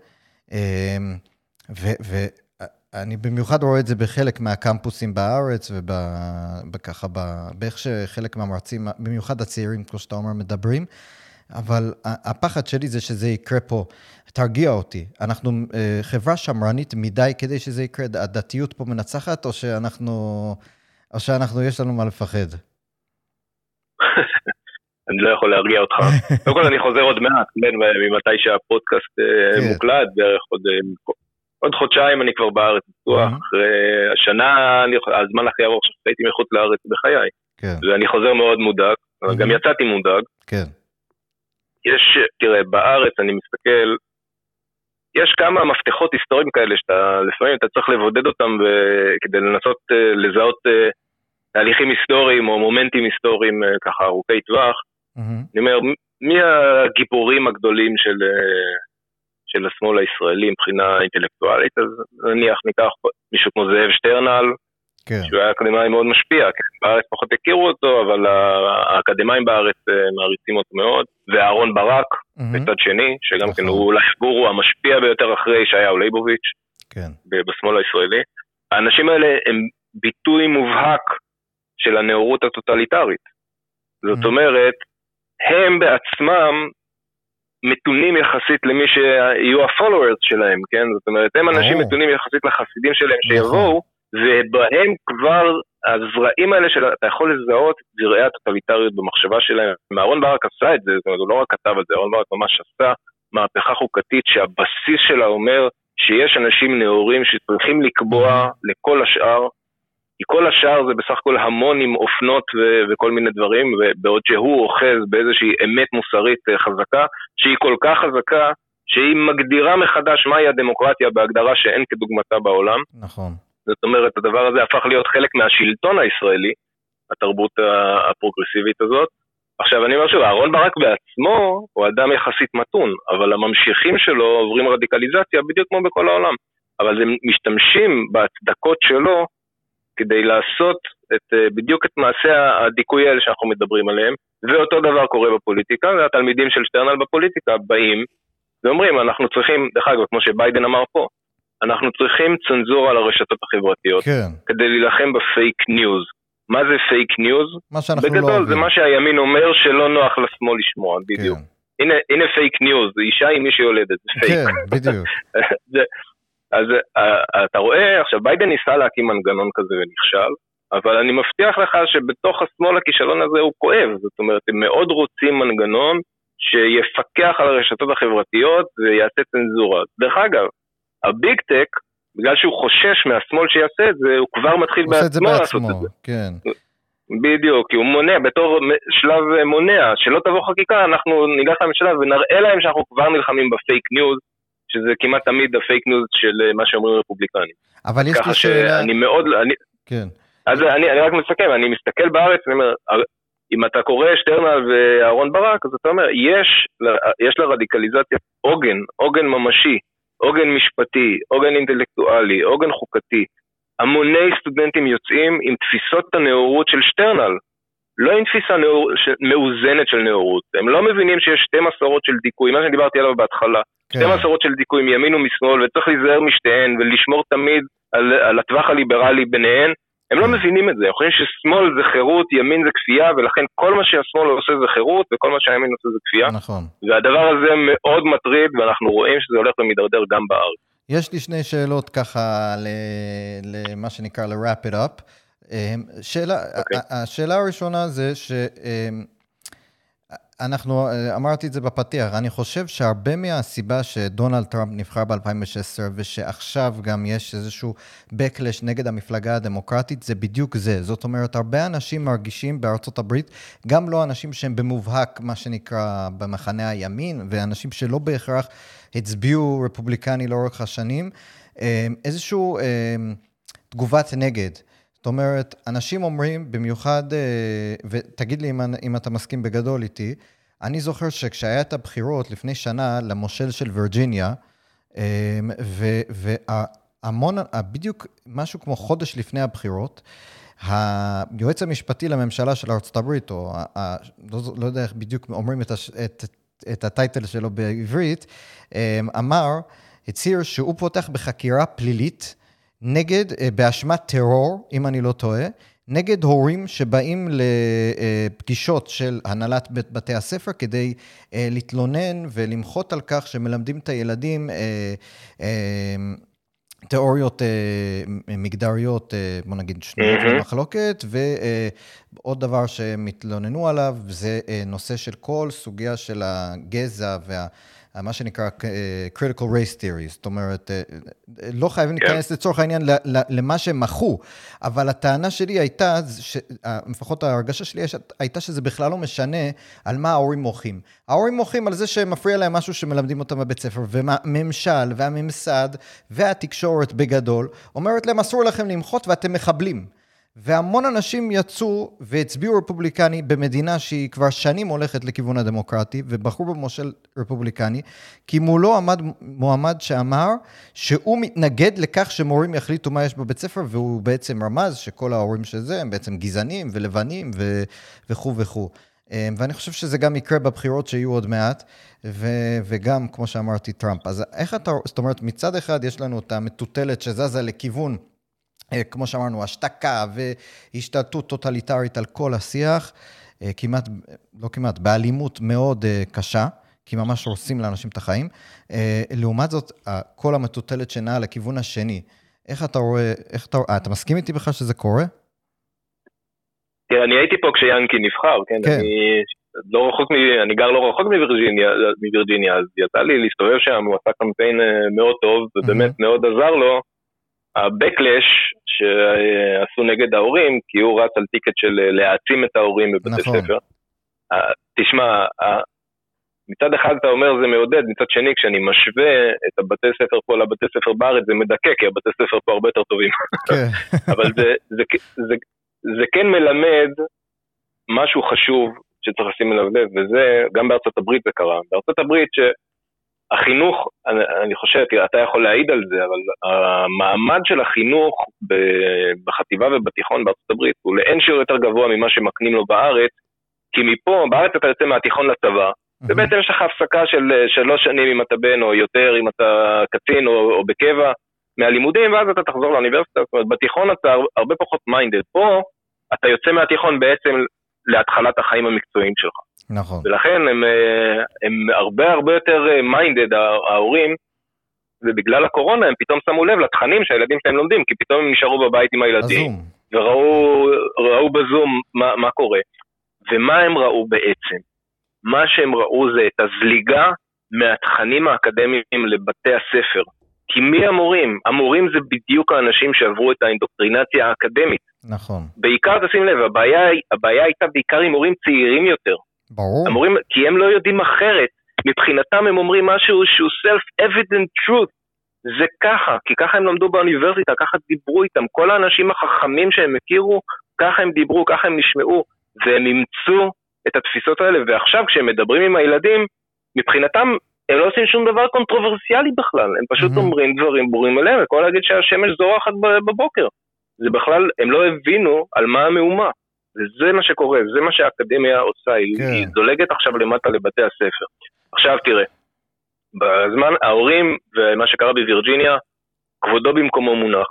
B: ואני במיוחד רואה את זה בחלק מהקמפוסים בארץ, וככה, באיך שחלק מהמרצים, במיוחד הצעירים, כמו שאתה אומר, מדברים. אבל הפחד שלי זה שזה יקרה פה. תרגיע אותי, אנחנו אה, חברה שמרנית מדי כדי שזה יקרה, הדתיות פה מנצחת, או שאנחנו, או שאנחנו, יש לנו מה לפחד?
C: אני לא יכול להרגיע אותך. קודם כל אני חוזר עוד מעט, כן, ממתי שהפודקאסט אה, כן. מוקלט, בערך עוד, אה, עוד חודשיים אני כבר בארץ בטוח, אחרי השנה, הזמן הכי ארוך שהייתי מחוץ לארץ בחיי. כן. ואני חוזר מאוד מודאג, גם יצאתי מודאג.
B: כן.
C: יש, תראה, בארץ אני מסתכל, יש כמה מפתחות היסטוריים כאלה שאתה, לפעמים אתה צריך לבודד אותם כדי לנסות uh, לזהות uh, תהליכים היסטוריים או מומנטים היסטוריים uh, ככה ארוכי טווח. Mm-hmm. אני אומר, מי הגיבורים הגדולים של, של השמאל הישראלי מבחינה אינטלקטואלית? אז נניח ניקח מישהו כמו זאב שטרנל, כן. שהוא היה אקדמאי מאוד משפיע, כן, בארץ פחות הכירו אותו, אבל האקדמאים בארץ אה, מעריצים אותו מאוד, ואהרון ברק, mm-hmm. בצד שני, שגם כן הוא אולי הגורו המשפיע ביותר אחרי ישעיהו ליבוביץ', כן. בשמאל הישראלי. האנשים האלה הם ביטוי מובהק של הנאורות הטוטליטרית. זאת mm-hmm. אומרת, הם בעצמם מתונים יחסית למי שיהיו הפולוורס שלהם, כן? זאת אומרת, הם אנשים oh. מתונים יחסית לחסידים שלהם נכון. שיבואו, ובהם כבר הזרעים האלה של, אתה יכול לזהות את זרעי הטוטליטריות במחשבה שלהם. אהרון ברק עשה את זה, זאת אומרת, הוא לא רק כתב את זה, אהרון ברק ממש עשה מהפכה חוקתית שהבסיס שלה אומר שיש אנשים נאורים שצריכים לקבוע לכל השאר, כי כל השאר זה בסך הכל המון עם אופנות ו- וכל מיני דברים, ובעוד שהוא אוחז באיזושהי אמת מוסרית אה, חזקה, שהיא כל כך חזקה, שהיא מגדירה מחדש מהי הדמוקרטיה בהגדרה שאין כדוגמתה בעולם.
B: נכון.
C: זאת אומרת, הדבר הזה הפך להיות חלק מהשלטון הישראלי, התרבות הפרוגרסיבית הזאת. עכשיו, אני אומר שוב, אהרון ברק בעצמו הוא אדם יחסית מתון, אבל הממשיכים שלו עוברים רדיקליזציה בדיוק כמו בכל העולם. אבל הם משתמשים בהצדקות שלו כדי לעשות את, אה, בדיוק את מעשי הדיכוי האלה שאנחנו מדברים עליהם, ואותו דבר קורה בפוליטיקה, והתלמידים של שטרנל בפוליטיקה באים ואומרים, אנחנו צריכים, דרך אגב, כמו שביידן אמר פה, אנחנו צריכים צנזורה על הרשתות החברתיות. כן. כדי להילחם בפייק ניוז. מה זה פייק ניוז?
B: מה שאנחנו
C: בגדול,
B: לא אוהבים.
C: בגדול זה מה שהימין אומר שלא נוח לשמאל לשמוע, בדיוק. כן. הנה, הנה פייק ניוז, אישה היא מי שיולדת, זה פייק.
B: כן, בדיוק.
C: אז אה, אתה רואה עכשיו, ביידן ניסה להקים מנגנון כזה ונכשל, אבל אני מבטיח לך שבתוך השמאל הכישלון הזה הוא כואב, זאת אומרת, הם מאוד רוצים מנגנון שיפקח על הרשתות החברתיות ויעשה צנזורה. דרך אגב, ה Big Tech, בגלל שהוא חושש מהשמאל שיעשה את זה, הוא כבר מתחיל בעצמו לעשות את זה.
B: כן.
C: בדיוק, כי הוא מונע, בתור שלב מונע, שלא תבוא חקיקה, אנחנו ניגש לממשלה ונראה להם שאנחנו כבר נלחמים בפייק ניוז, שזה כמעט תמיד הפייק ניוז של מה שאומרים רפובליקנים.
B: אבל יש לי שאלה...
C: ככה שאני מאוד, אני...
B: כן.
C: אז אני, אני רק מסכם, אני מסתכל בארץ, אני אומר, אם אתה קורא שטרנהל ואהרון ברק, אז אתה אומר, יש, יש לרדיקליזציה עוגן, עוגן ממשי, עוגן משפטי, עוגן אינטלקטואלי, עוגן חוקתי. המוני סטודנטים יוצאים עם תפיסות הנאורות של שטרנל, לא עם תפיסה נאור, ש, מאוזנת של נאורות. הם לא מבינים שיש שתי מסורות של דיכוי, מה שדיברתי עליו בהתחלה. כן. שתי מסורות של דיכוי מימין ומשמאל, וצריך להיזהר משתיהן ולשמור תמיד על, על הטווח הליברלי ביניהן. הם לא מבינים את זה, הם חושבים ששמאל זה חירות, ימין זה כפייה, ולכן כל מה שהשמאל עושה זה חירות, וכל מה שהימין עושה זה כפייה.
B: נכון.
C: והדבר הזה מאוד מטריד, ואנחנו רואים שזה הולך ומידרדר גם בארץ.
B: יש לי שני שאלות ככה למה שנקרא ל-wrap it up. אמ, שאלה, okay. אוקיי. השאלה הראשונה זה ש... אנחנו, אה, אמרתי את זה בפתיח, אני חושב שהרבה מהסיבה שדונלד טראמפ נבחר ב-2016 ושעכשיו גם יש איזשהו backlash נגד המפלגה הדמוקרטית, זה בדיוק זה. זאת אומרת, הרבה אנשים מרגישים בארצות הברית, גם לא אנשים שהם במובהק, מה שנקרא, במחנה הימין, ואנשים שלא בהכרח הצביעו רפובליקני לאורך השנים, אה, איזשהו אה, תגובת נגד. זאת אומרת, אנשים אומרים, במיוחד, אה, ותגיד לי אם, אם אתה מסכים בגדול איתי, אני זוכר שכשהיה את הבחירות לפני שנה למושל של וירג'יניה, אה, והמון, בדיוק משהו כמו חודש לפני הבחירות, היועץ המשפטי לממשלה של ארצות הברית, או ה, לא, לא יודע איך בדיוק אומרים את, הש, את, את הטייטל שלו בעברית, אה, אמר, הצהיר שהוא פותח בחקירה פלילית נגד, אה, באשמת טרור, אם אני לא טועה, נגד הורים שבאים לפגישות של הנהלת בית בתי הספר כדי אה, להתלונן ולמחות על כך שמלמדים את הילדים אה, תיאוריות מגדריות, בוא נגיד, שנויות במחלוקת, ועוד דבר שהם התלוננו עליו, זה נושא של כל סוגיה של הגזע וה... מה שנקרא uh, critical race theory, זאת אומרת, uh, לא חייבים כן. להיכנס לצורך העניין למה שהם מחו, אבל הטענה שלי הייתה, ש, לפחות ההרגשה שלי הייתה שזה בכלל לא משנה על מה ההורים מוחים. ההורים מוחים על זה שמפריע להם משהו שמלמדים אותם בבית ספר, והממשל והממסד והתקשורת בגדול אומרת להם אסור לכם למחות ואתם מחבלים. והמון אנשים יצאו והצביעו רפובליקני במדינה שהיא כבר שנים הולכת לכיוון הדמוקרטי, ובחרו במושל רפובליקני, כי מולו עמד מועמד שאמר שהוא מתנגד לכך שמורים יחליטו מה יש בבית ספר, והוא בעצם רמז שכל ההורים של זה הם בעצם גזענים ולבנים וכו' וכו'. אמ, ואני חושב שזה גם יקרה בבחירות שיהיו עוד מעט, ו- וגם, כמו שאמרתי, טראמפ. אז איך אתה, זאת אומרת, מצד אחד יש לנו את המטוטלת שזזה לכיוון כמו שאמרנו, השתקה והשתלטות טוטליטרית על כל השיח, אה, כמעט, לא כמעט, באלימות מאוד אה, קשה, כי ממש הורסים לאנשים את החיים. לעומת זאת, כל המטוטלת שנעה לכיוון השני. איך אתה רואה, איך אתה, אתה מסכים איתי בכלל שזה קורה?
C: תראה, אני הייתי פה כשיאנקי נבחר, כן? כן. אני לא רחוק, אני גר לא רחוק מווירג'יניה, מווירג'יניה, אז יצא לי להסתובב שם, הוא עשה קמפיין מאוד טוב, ובאמת mm-hmm. מאוד עזר לו. ה-Backlash שעשו נגד ההורים, כי הוא רץ על טיקט של אה, להעצים את ההורים בבתי נכון. ספר. תשמע, מצד אחד אתה אומר זה מעודד, מצד שני כשאני משווה את הבתי ספר פה לבתי ספר בארץ זה מדכא, כי הבתי ספר פה הרבה יותר טובים. כן. אבל זה, זה, זה, זה כן מלמד משהו חשוב שצריך לשים אליו לב, וזה, גם בארצות הברית זה קרה. בארצות הברית ש... החינוך, אני, אני חושב, אתה יכול להעיד על זה, אבל המעמד של החינוך בחטיבה ובתיכון בארצות הברית הוא לאין שיעור יותר גבוה ממה שמקנים לו בארץ, כי מפה, בארץ אתה יוצא מהתיכון לצבא, ובעצם יש לך הפסקה של שלוש שנים אם אתה בן או יותר, אם אתה קצין או, או בקבע מהלימודים, ואז אתה תחזור לאוניברסיטה, זאת אומרת, בתיכון אתה הרבה פחות minded. פה אתה יוצא מהתיכון בעצם להתחלת החיים המקצועיים שלך.
B: נכון.
C: ולכן הם, אה, הם הרבה הרבה יותר minded, אה, ההורים, ובגלל הקורונה הם פתאום שמו לב לתכנים שהילדים שלהם לומדים, כי פתאום הם נשארו בבית עם הילדים.
B: הזום.
C: וראו בזום מה, מה קורה. ומה הם ראו בעצם? מה שהם ראו זה את הזליגה מהתכנים האקדמיים לבתי הספר. כי מי המורים? המורים זה בדיוק האנשים שעברו את האינדוקטרינציה האקדמית.
B: נכון.
C: בעיקר, תשים לב, הבעיה, הבעיה הייתה בעיקר עם מורים צעירים יותר.
B: ברור.
C: המורים, כי הם לא יודעים אחרת. מבחינתם הם אומרים משהו שהוא self-evident truth. זה ככה, כי ככה הם למדו באוניברסיטה, ככה דיברו איתם. כל האנשים החכמים שהם הכירו, ככה הם דיברו, ככה הם נשמעו, והם אימצו את התפיסות האלה, ועכשיו כשהם מדברים עם הילדים, מבחינתם הם לא עושים שום דבר קונטרוברסיאלי בכלל, הם פשוט mm-hmm. אומרים דברים ברורים עליהם, וכמו להגיד שהשמש זורחת בבוקר. זה בכלל, הם לא הבינו על מה המהומה. וזה מה שקורה, זה מה שהאקדמיה עושה, כן. היא זולגת עכשיו למטה לבתי הספר. עכשיו תראה, בזמן, ההורים ומה שקרה בווירג'יניה, כבודו במקומו מונח.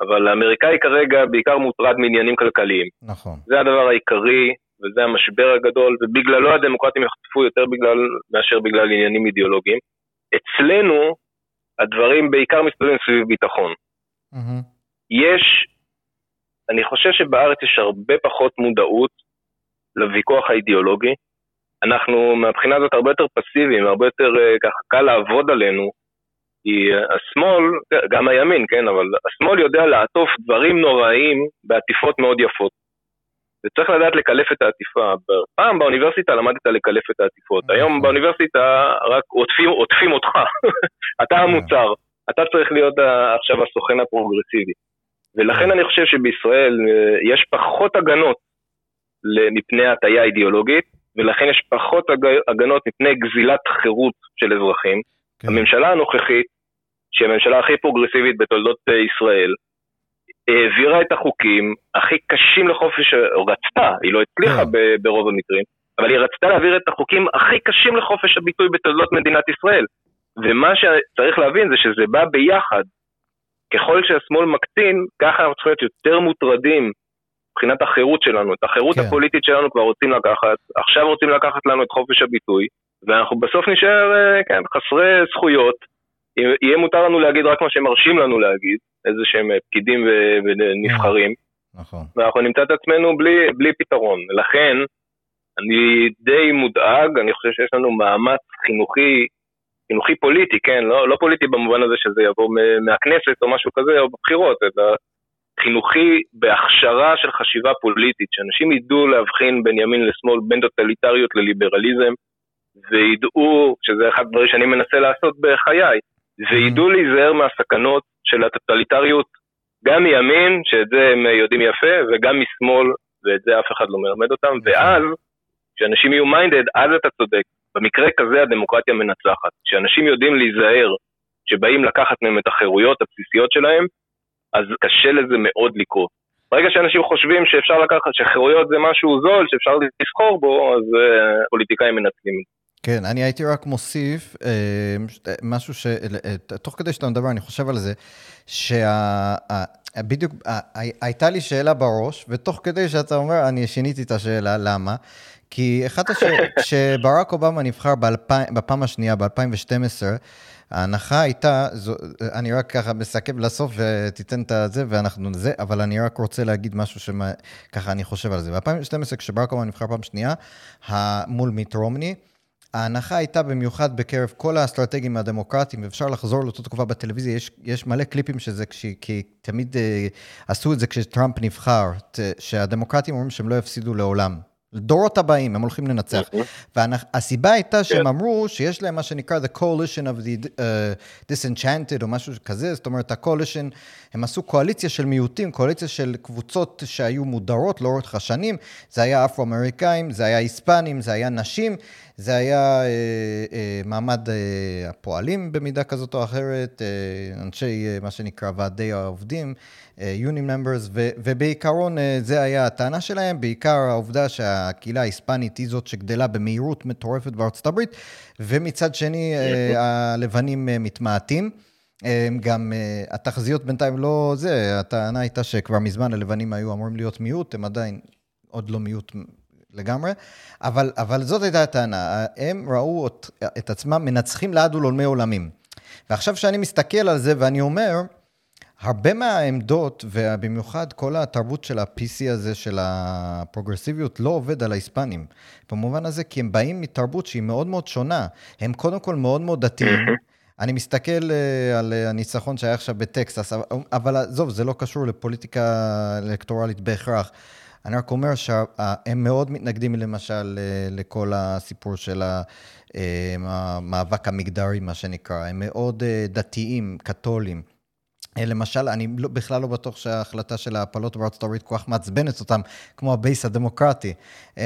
C: אבל האמריקאי כרגע בעיקר מוטרד מעניינים כלכליים.
B: נכון.
C: זה הדבר העיקרי, וזה המשבר הגדול, ובגללו הדמוקרטים יחטפו יותר בגלל, מאשר בגלל עניינים אידיאולוגיים. אצלנו, הדברים בעיקר מסתובבים סביב ביטחון. Mm-hmm. יש, אני חושב שבארץ יש הרבה פחות מודעות לוויכוח האידיאולוגי. אנחנו מהבחינה הזאת הרבה יותר פסיביים, הרבה יותר uh, ככה קל לעבוד עלינו, כי uh, השמאל, גם הימין, כן, אבל השמאל יודע לעטוף דברים נוראים בעטיפות מאוד יפות. וצריך לדעת לקלף את העטיפה. פעם באוניברסיטה למדת לקלף את העטיפות, נכון. היום באוניברסיטה רק עוטפים, עוטפים אותך, אתה כן. המוצר, אתה צריך להיות עכשיו הסוכן הפרוגרסיבי. ולכן כן. אני חושב שבישראל אה, יש פחות הגנות מפני הטיה אידיאולוגית, ולכן יש פחות הגנות מפני גזילת חירות של אזרחים. כן. הממשלה הנוכחית, שהיא הממשלה הכי פרוגרסיבית בתולדות אה, ישראל, העבירה את החוקים הכי קשים לחופש, או רצתה, היא לא הצליחה כן. ברוב המקרים, אבל היא רצתה להעביר את החוקים הכי קשים לחופש הביטוי בתולדות מדינת ישראל. ומה שצריך להבין זה שזה בא ביחד. ככל שהשמאל מקטין, ככה אנחנו צריכים להיות יותר מוטרדים מבחינת החירות שלנו. את החירות כן. הפוליטית שלנו כבר רוצים לקחת, עכשיו רוצים לקחת לנו את חופש הביטוי, ואנחנו בסוף נשאר, אה, כן, חסרי זכויות. יהיה מותר לנו להגיד רק מה שמרשים לנו להגיד, איזה שהם אה, פקידים ונבחרים.
B: נכון.
C: ואנחנו נמצא את עצמנו בלי, בלי פתרון. לכן, אני די מודאג, אני חושב שיש לנו מאמץ חינוכי, חינוכי פוליטי, כן? לא, לא פוליטי במובן הזה שזה יבוא מהכנסת או משהו כזה, או בבחירות, אלא חינוכי בהכשרה של חשיבה פוליטית, שאנשים ידעו להבחין בין ימין לשמאל, בין טוטליטריות לליברליזם, וידעו, שזה אחד הדברים שאני מנסה לעשות בחיי, וידעו להיזהר מהסכנות של הטוטליטריות, גם מימין, שאת זה הם יודעים יפה, וגם משמאל, ואת זה אף אחד לא מלמד אותם, ואז, כשאנשים יהיו מיינדד, אז אתה צודק. במקרה כזה הדמוקרטיה מנצחת. כשאנשים יודעים להיזהר, שבאים לקחת מהם את החירויות הבסיסיות שלהם, אז קשה לזה מאוד לקרות. ברגע שאנשים חושבים שאפשר לקחת, שחירויות זה משהו זול, שאפשר לסחור בו, אז uh, פוליטיקאים מנצלים.
B: כן, אני הייתי רק מוסיף אה, משהו ש... אה, תוך כדי שאתה מדבר, אני חושב על זה, שבדיוק הייתה לי שאלה בראש, ותוך כדי שאתה אומר, אני שיניתי את השאלה, למה? כי אחת השאלות, כשברק אובמה נבחר בפעם השנייה, ב-2012, ההנחה הייתה, זו, אני רק ככה מסכם לסוף ותיתן את זה ואנחנו זה, אבל אני רק רוצה להגיד משהו שככה אני חושב על זה. ב-2012, כשברק אובמה נבחר פעם שנייה, מול מיט רומני, ההנחה הייתה במיוחד בקרב כל האסטרטגים הדמוקרטיים, ואפשר לחזור לאותה תקופה בטלוויזיה, יש, יש מלא קליפים שזה, כש, כי תמיד אה, עשו את זה כשטראמפ נבחר, שהדמוקרטים אומרים שהם לא יפסידו לעולם. לדורות הבאים, הם הולכים לנצח. והסיבה הייתה שהם כן. אמרו שיש להם מה שנקרא The Coalition of the uh, Disenchanted או משהו כזה, זאת אומרת, ה-Coalition, הם עשו קואליציה של מיעוטים, קואליציה של קבוצות שהיו מודרות לאורך השנים, זה היה אפרו-אמריקאים, זה היה היספנים, זה היה נשים, זה היה uh, uh, מעמד uh, הפועלים במידה כזאת או אחרת, uh, אנשי uh, מה שנקרא ועדי העובדים. Union Members, ו, ובעיקרון אה, זה היה הטענה שלהם, בעיקר העובדה שהקהילה ההיספנית היא זאת שגדלה במהירות מטורפת בארצות הברית, ומצד שני אה, הלבנים אה, מתמעטים. גם התחזיות בינתיים לא זה, הטענה הייתה שכבר מזמן הלבנים היו אמורים להיות מיעוט, הם עדיין עוד לא מיעוט לגמרי, אבל, אבל זאת הייתה הטענה, הם ראו את, את עצמם מנצחים לעד ולעולמי עולמים. ועכשיו שאני מסתכל על זה ואני אומר, הרבה מהעמדות, ובמיוחד כל התרבות של ה-PC הזה, של הפרוגרסיביות, לא עובד על ההיספנים. במובן הזה, כי הם באים מתרבות שהיא מאוד מאוד שונה. הם קודם כל מאוד מאוד דתיים. אני מסתכל uh, על uh, הניצחון שהיה עכשיו בטקסס, אבל עזוב, זה לא קשור לפוליטיקה אלקטורלית בהכרח. אני רק אומר שהם מאוד מתנגדים למשל לכל הסיפור של המאבק המגדרי, מה שנקרא. הם מאוד uh, דתיים, קתולים. אה, למשל, אני לא, בכלל לא בטוח שההחלטה של ההפלות בארצות הברית כל כך מעצבנת אותם, כמו הבייס הדמוקרטי. אמ,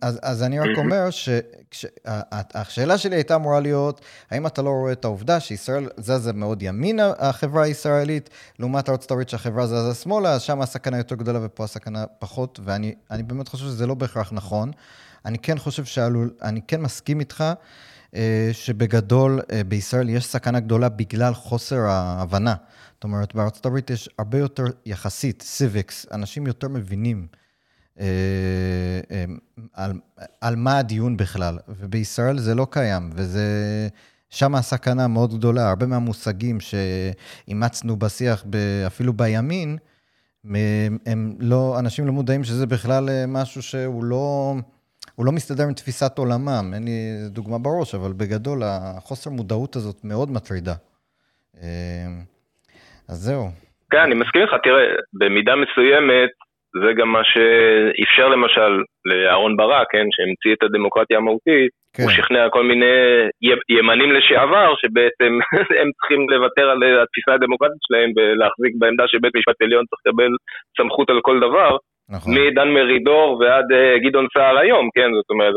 B: אז, אז אני רק אומר שהשאלה שלי הייתה אמורה להיות, האם אתה לא רואה את העובדה שישראל זזה מאוד ימינה, החברה הישראלית, לעומת ארצות הברית שהחברה זזה שמאלה, אז שם הסכנה יותר גדולה ופה הסכנה פחות, ואני באמת חושב שזה לא בהכרח נכון. אני כן חושב שעלול, אני כן מסכים איתך. אה, שבגדול אה, בישראל יש סכנה גדולה בגלל חוסר ההבנה. זאת אומרת, בארצות הברית יש הרבה יותר, יחסית, סיביקס, אנשים יותר מבינים אה, אה, על, על מה הדיון בכלל, ובישראל זה לא קיים, וזה... שם הסכנה מאוד גדולה. הרבה מהמושגים שאימצנו בשיח, אפילו בימין, הם לא, אנשים לא מודעים שזה בכלל אה, משהו שהוא לא, הוא לא מסתדר עם תפיסת עולמם. אין לי דוגמה בראש, אבל בגדול, החוסר מודעות הזאת מאוד מטרידה. אז זהו.
C: כן, אני מסכים איתך, תראה, במידה מסוימת, זה גם מה שאפשר למשל לאהרן ברק, כן, שהמציא את הדמוקרטיה המהותית, כן. הוא שכנע כל מיני ימנים לשעבר, שבעצם הם צריכים לוותר על התפיסה הדמוקרטית שלהם ולהחזיק בעמדה שבית משפט עליון צריך לקבל סמכות על כל דבר. נכון. מדן מרידור ועד uh, גדעון סער היום, כן, זאת אומרת,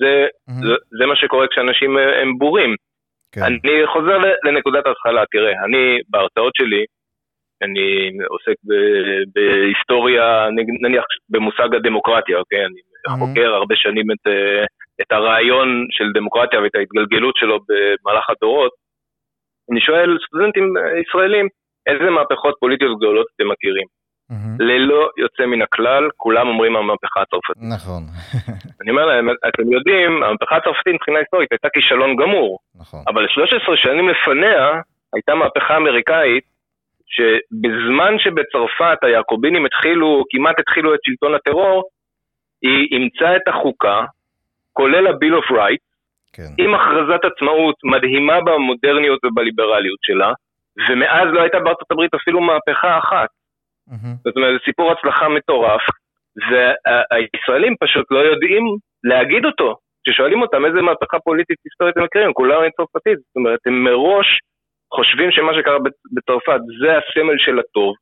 C: זה, mm-hmm. זה, זה מה שקורה כשאנשים uh, הם בורים. כן. אני חוזר לנקודת ההתחלה, תראה, אני בהרצאות שלי, אני עוסק ב- בהיסטוריה, נניח במושג הדמוקרטיה, אוקיי? אני mm-hmm. חוקר הרבה שנים את, את הרעיון של דמוקרטיה ואת ההתגלגלות שלו במהלך הדורות. אני שואל סטודנטים ישראלים, איזה מהפכות פוליטיות גדולות אתם מכירים? Mm-hmm. ללא יוצא מן הכלל, כולם אומרים המהפכה הצרפתית.
B: נכון.
C: אני אומר להם, אתם יודעים, המהפכה הצרפתית מבחינה היסטורית הייתה כישלון גמור. נכון. אבל 13 שנים לפניה הייתה מהפכה אמריקאית, שבזמן שבצרפת היעקובינים התחילו, כמעט התחילו את שלטון הטרור, היא אימצה את החוקה, כולל ה-Bill of Rights, כן. עם הכרזת עצמאות מדהימה במודרניות ובליברליות שלה, ומאז לא הייתה בארצות הברית אפילו מהפכה אחת. Mm-hmm. זאת אומרת, זה סיפור הצלחה מטורף, והישראלים פשוט לא יודעים להגיד אותו. כששואלים אותם איזה מהפכה פוליטית היסטורית הם מכירים, כולם הם צרפתית. זאת אומרת, הם מראש חושבים שמה שקרה בצרפת זה הסמל של הטוב,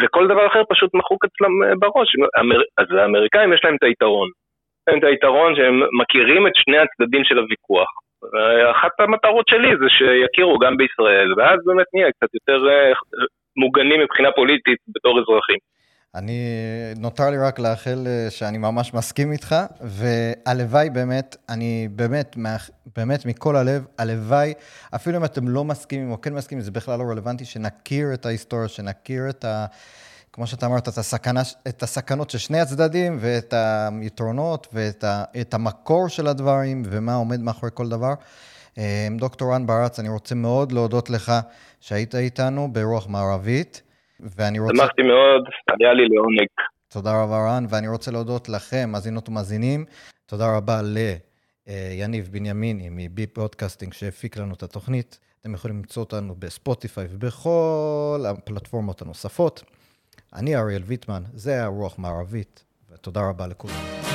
C: וכל דבר אחר פשוט מחוק אצלם אה, בראש. אז האמריקאים יש להם את היתרון. יש להם את היתרון שהם מכירים את שני הצדדים של הוויכוח. אחת המטרות שלי זה שיכירו גם בישראל, ואז באמת נהיה קצת יותר אה, מוגנים מבחינה פוליטית בתור אזרחים.
B: אני, נותר לי רק לאחל אה, שאני ממש מסכים איתך, והלוואי באמת, אני באמת, באמת מכל הלב, הלוואי, אפילו אם אתם לא מסכימים או כן מסכימים, זה בכלל לא רלוונטי, שנכיר את ההיסטוריה, שנכיר את ה... כמו שאתה אמרת, את, הסכנה, את הסכנות של שני הצדדים, ואת היתרונות, ואת ה, המקור של הדברים, ומה עומד מאחורי כל דבר. אה, דוקטור רן ברץ, אני רוצה מאוד להודות לך שהיית איתנו ברוח מערבית, ואני רוצה...
C: שמחתי מאוד, היה לי לעונג.
B: תודה רבה רן, ואני רוצה להודות לכם, מאזינות ומאזינים. תודה רבה ליניב בנימיני מבי פודקאסטינג שהפיק לנו את התוכנית. אתם יכולים למצוא אותנו בספוטיפיי ובכל הפלטפורמות הנוספות. אני אריאל ויטמן, זה היה רוח מערבית, ותודה רבה לכולם.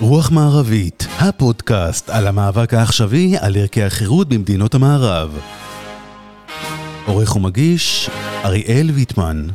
A: רוח מערבית, הפודקאסט על המאבק העכשווי על ערכי החירות במדינות המערב. עורך ומגיש, אריאל ויטמן.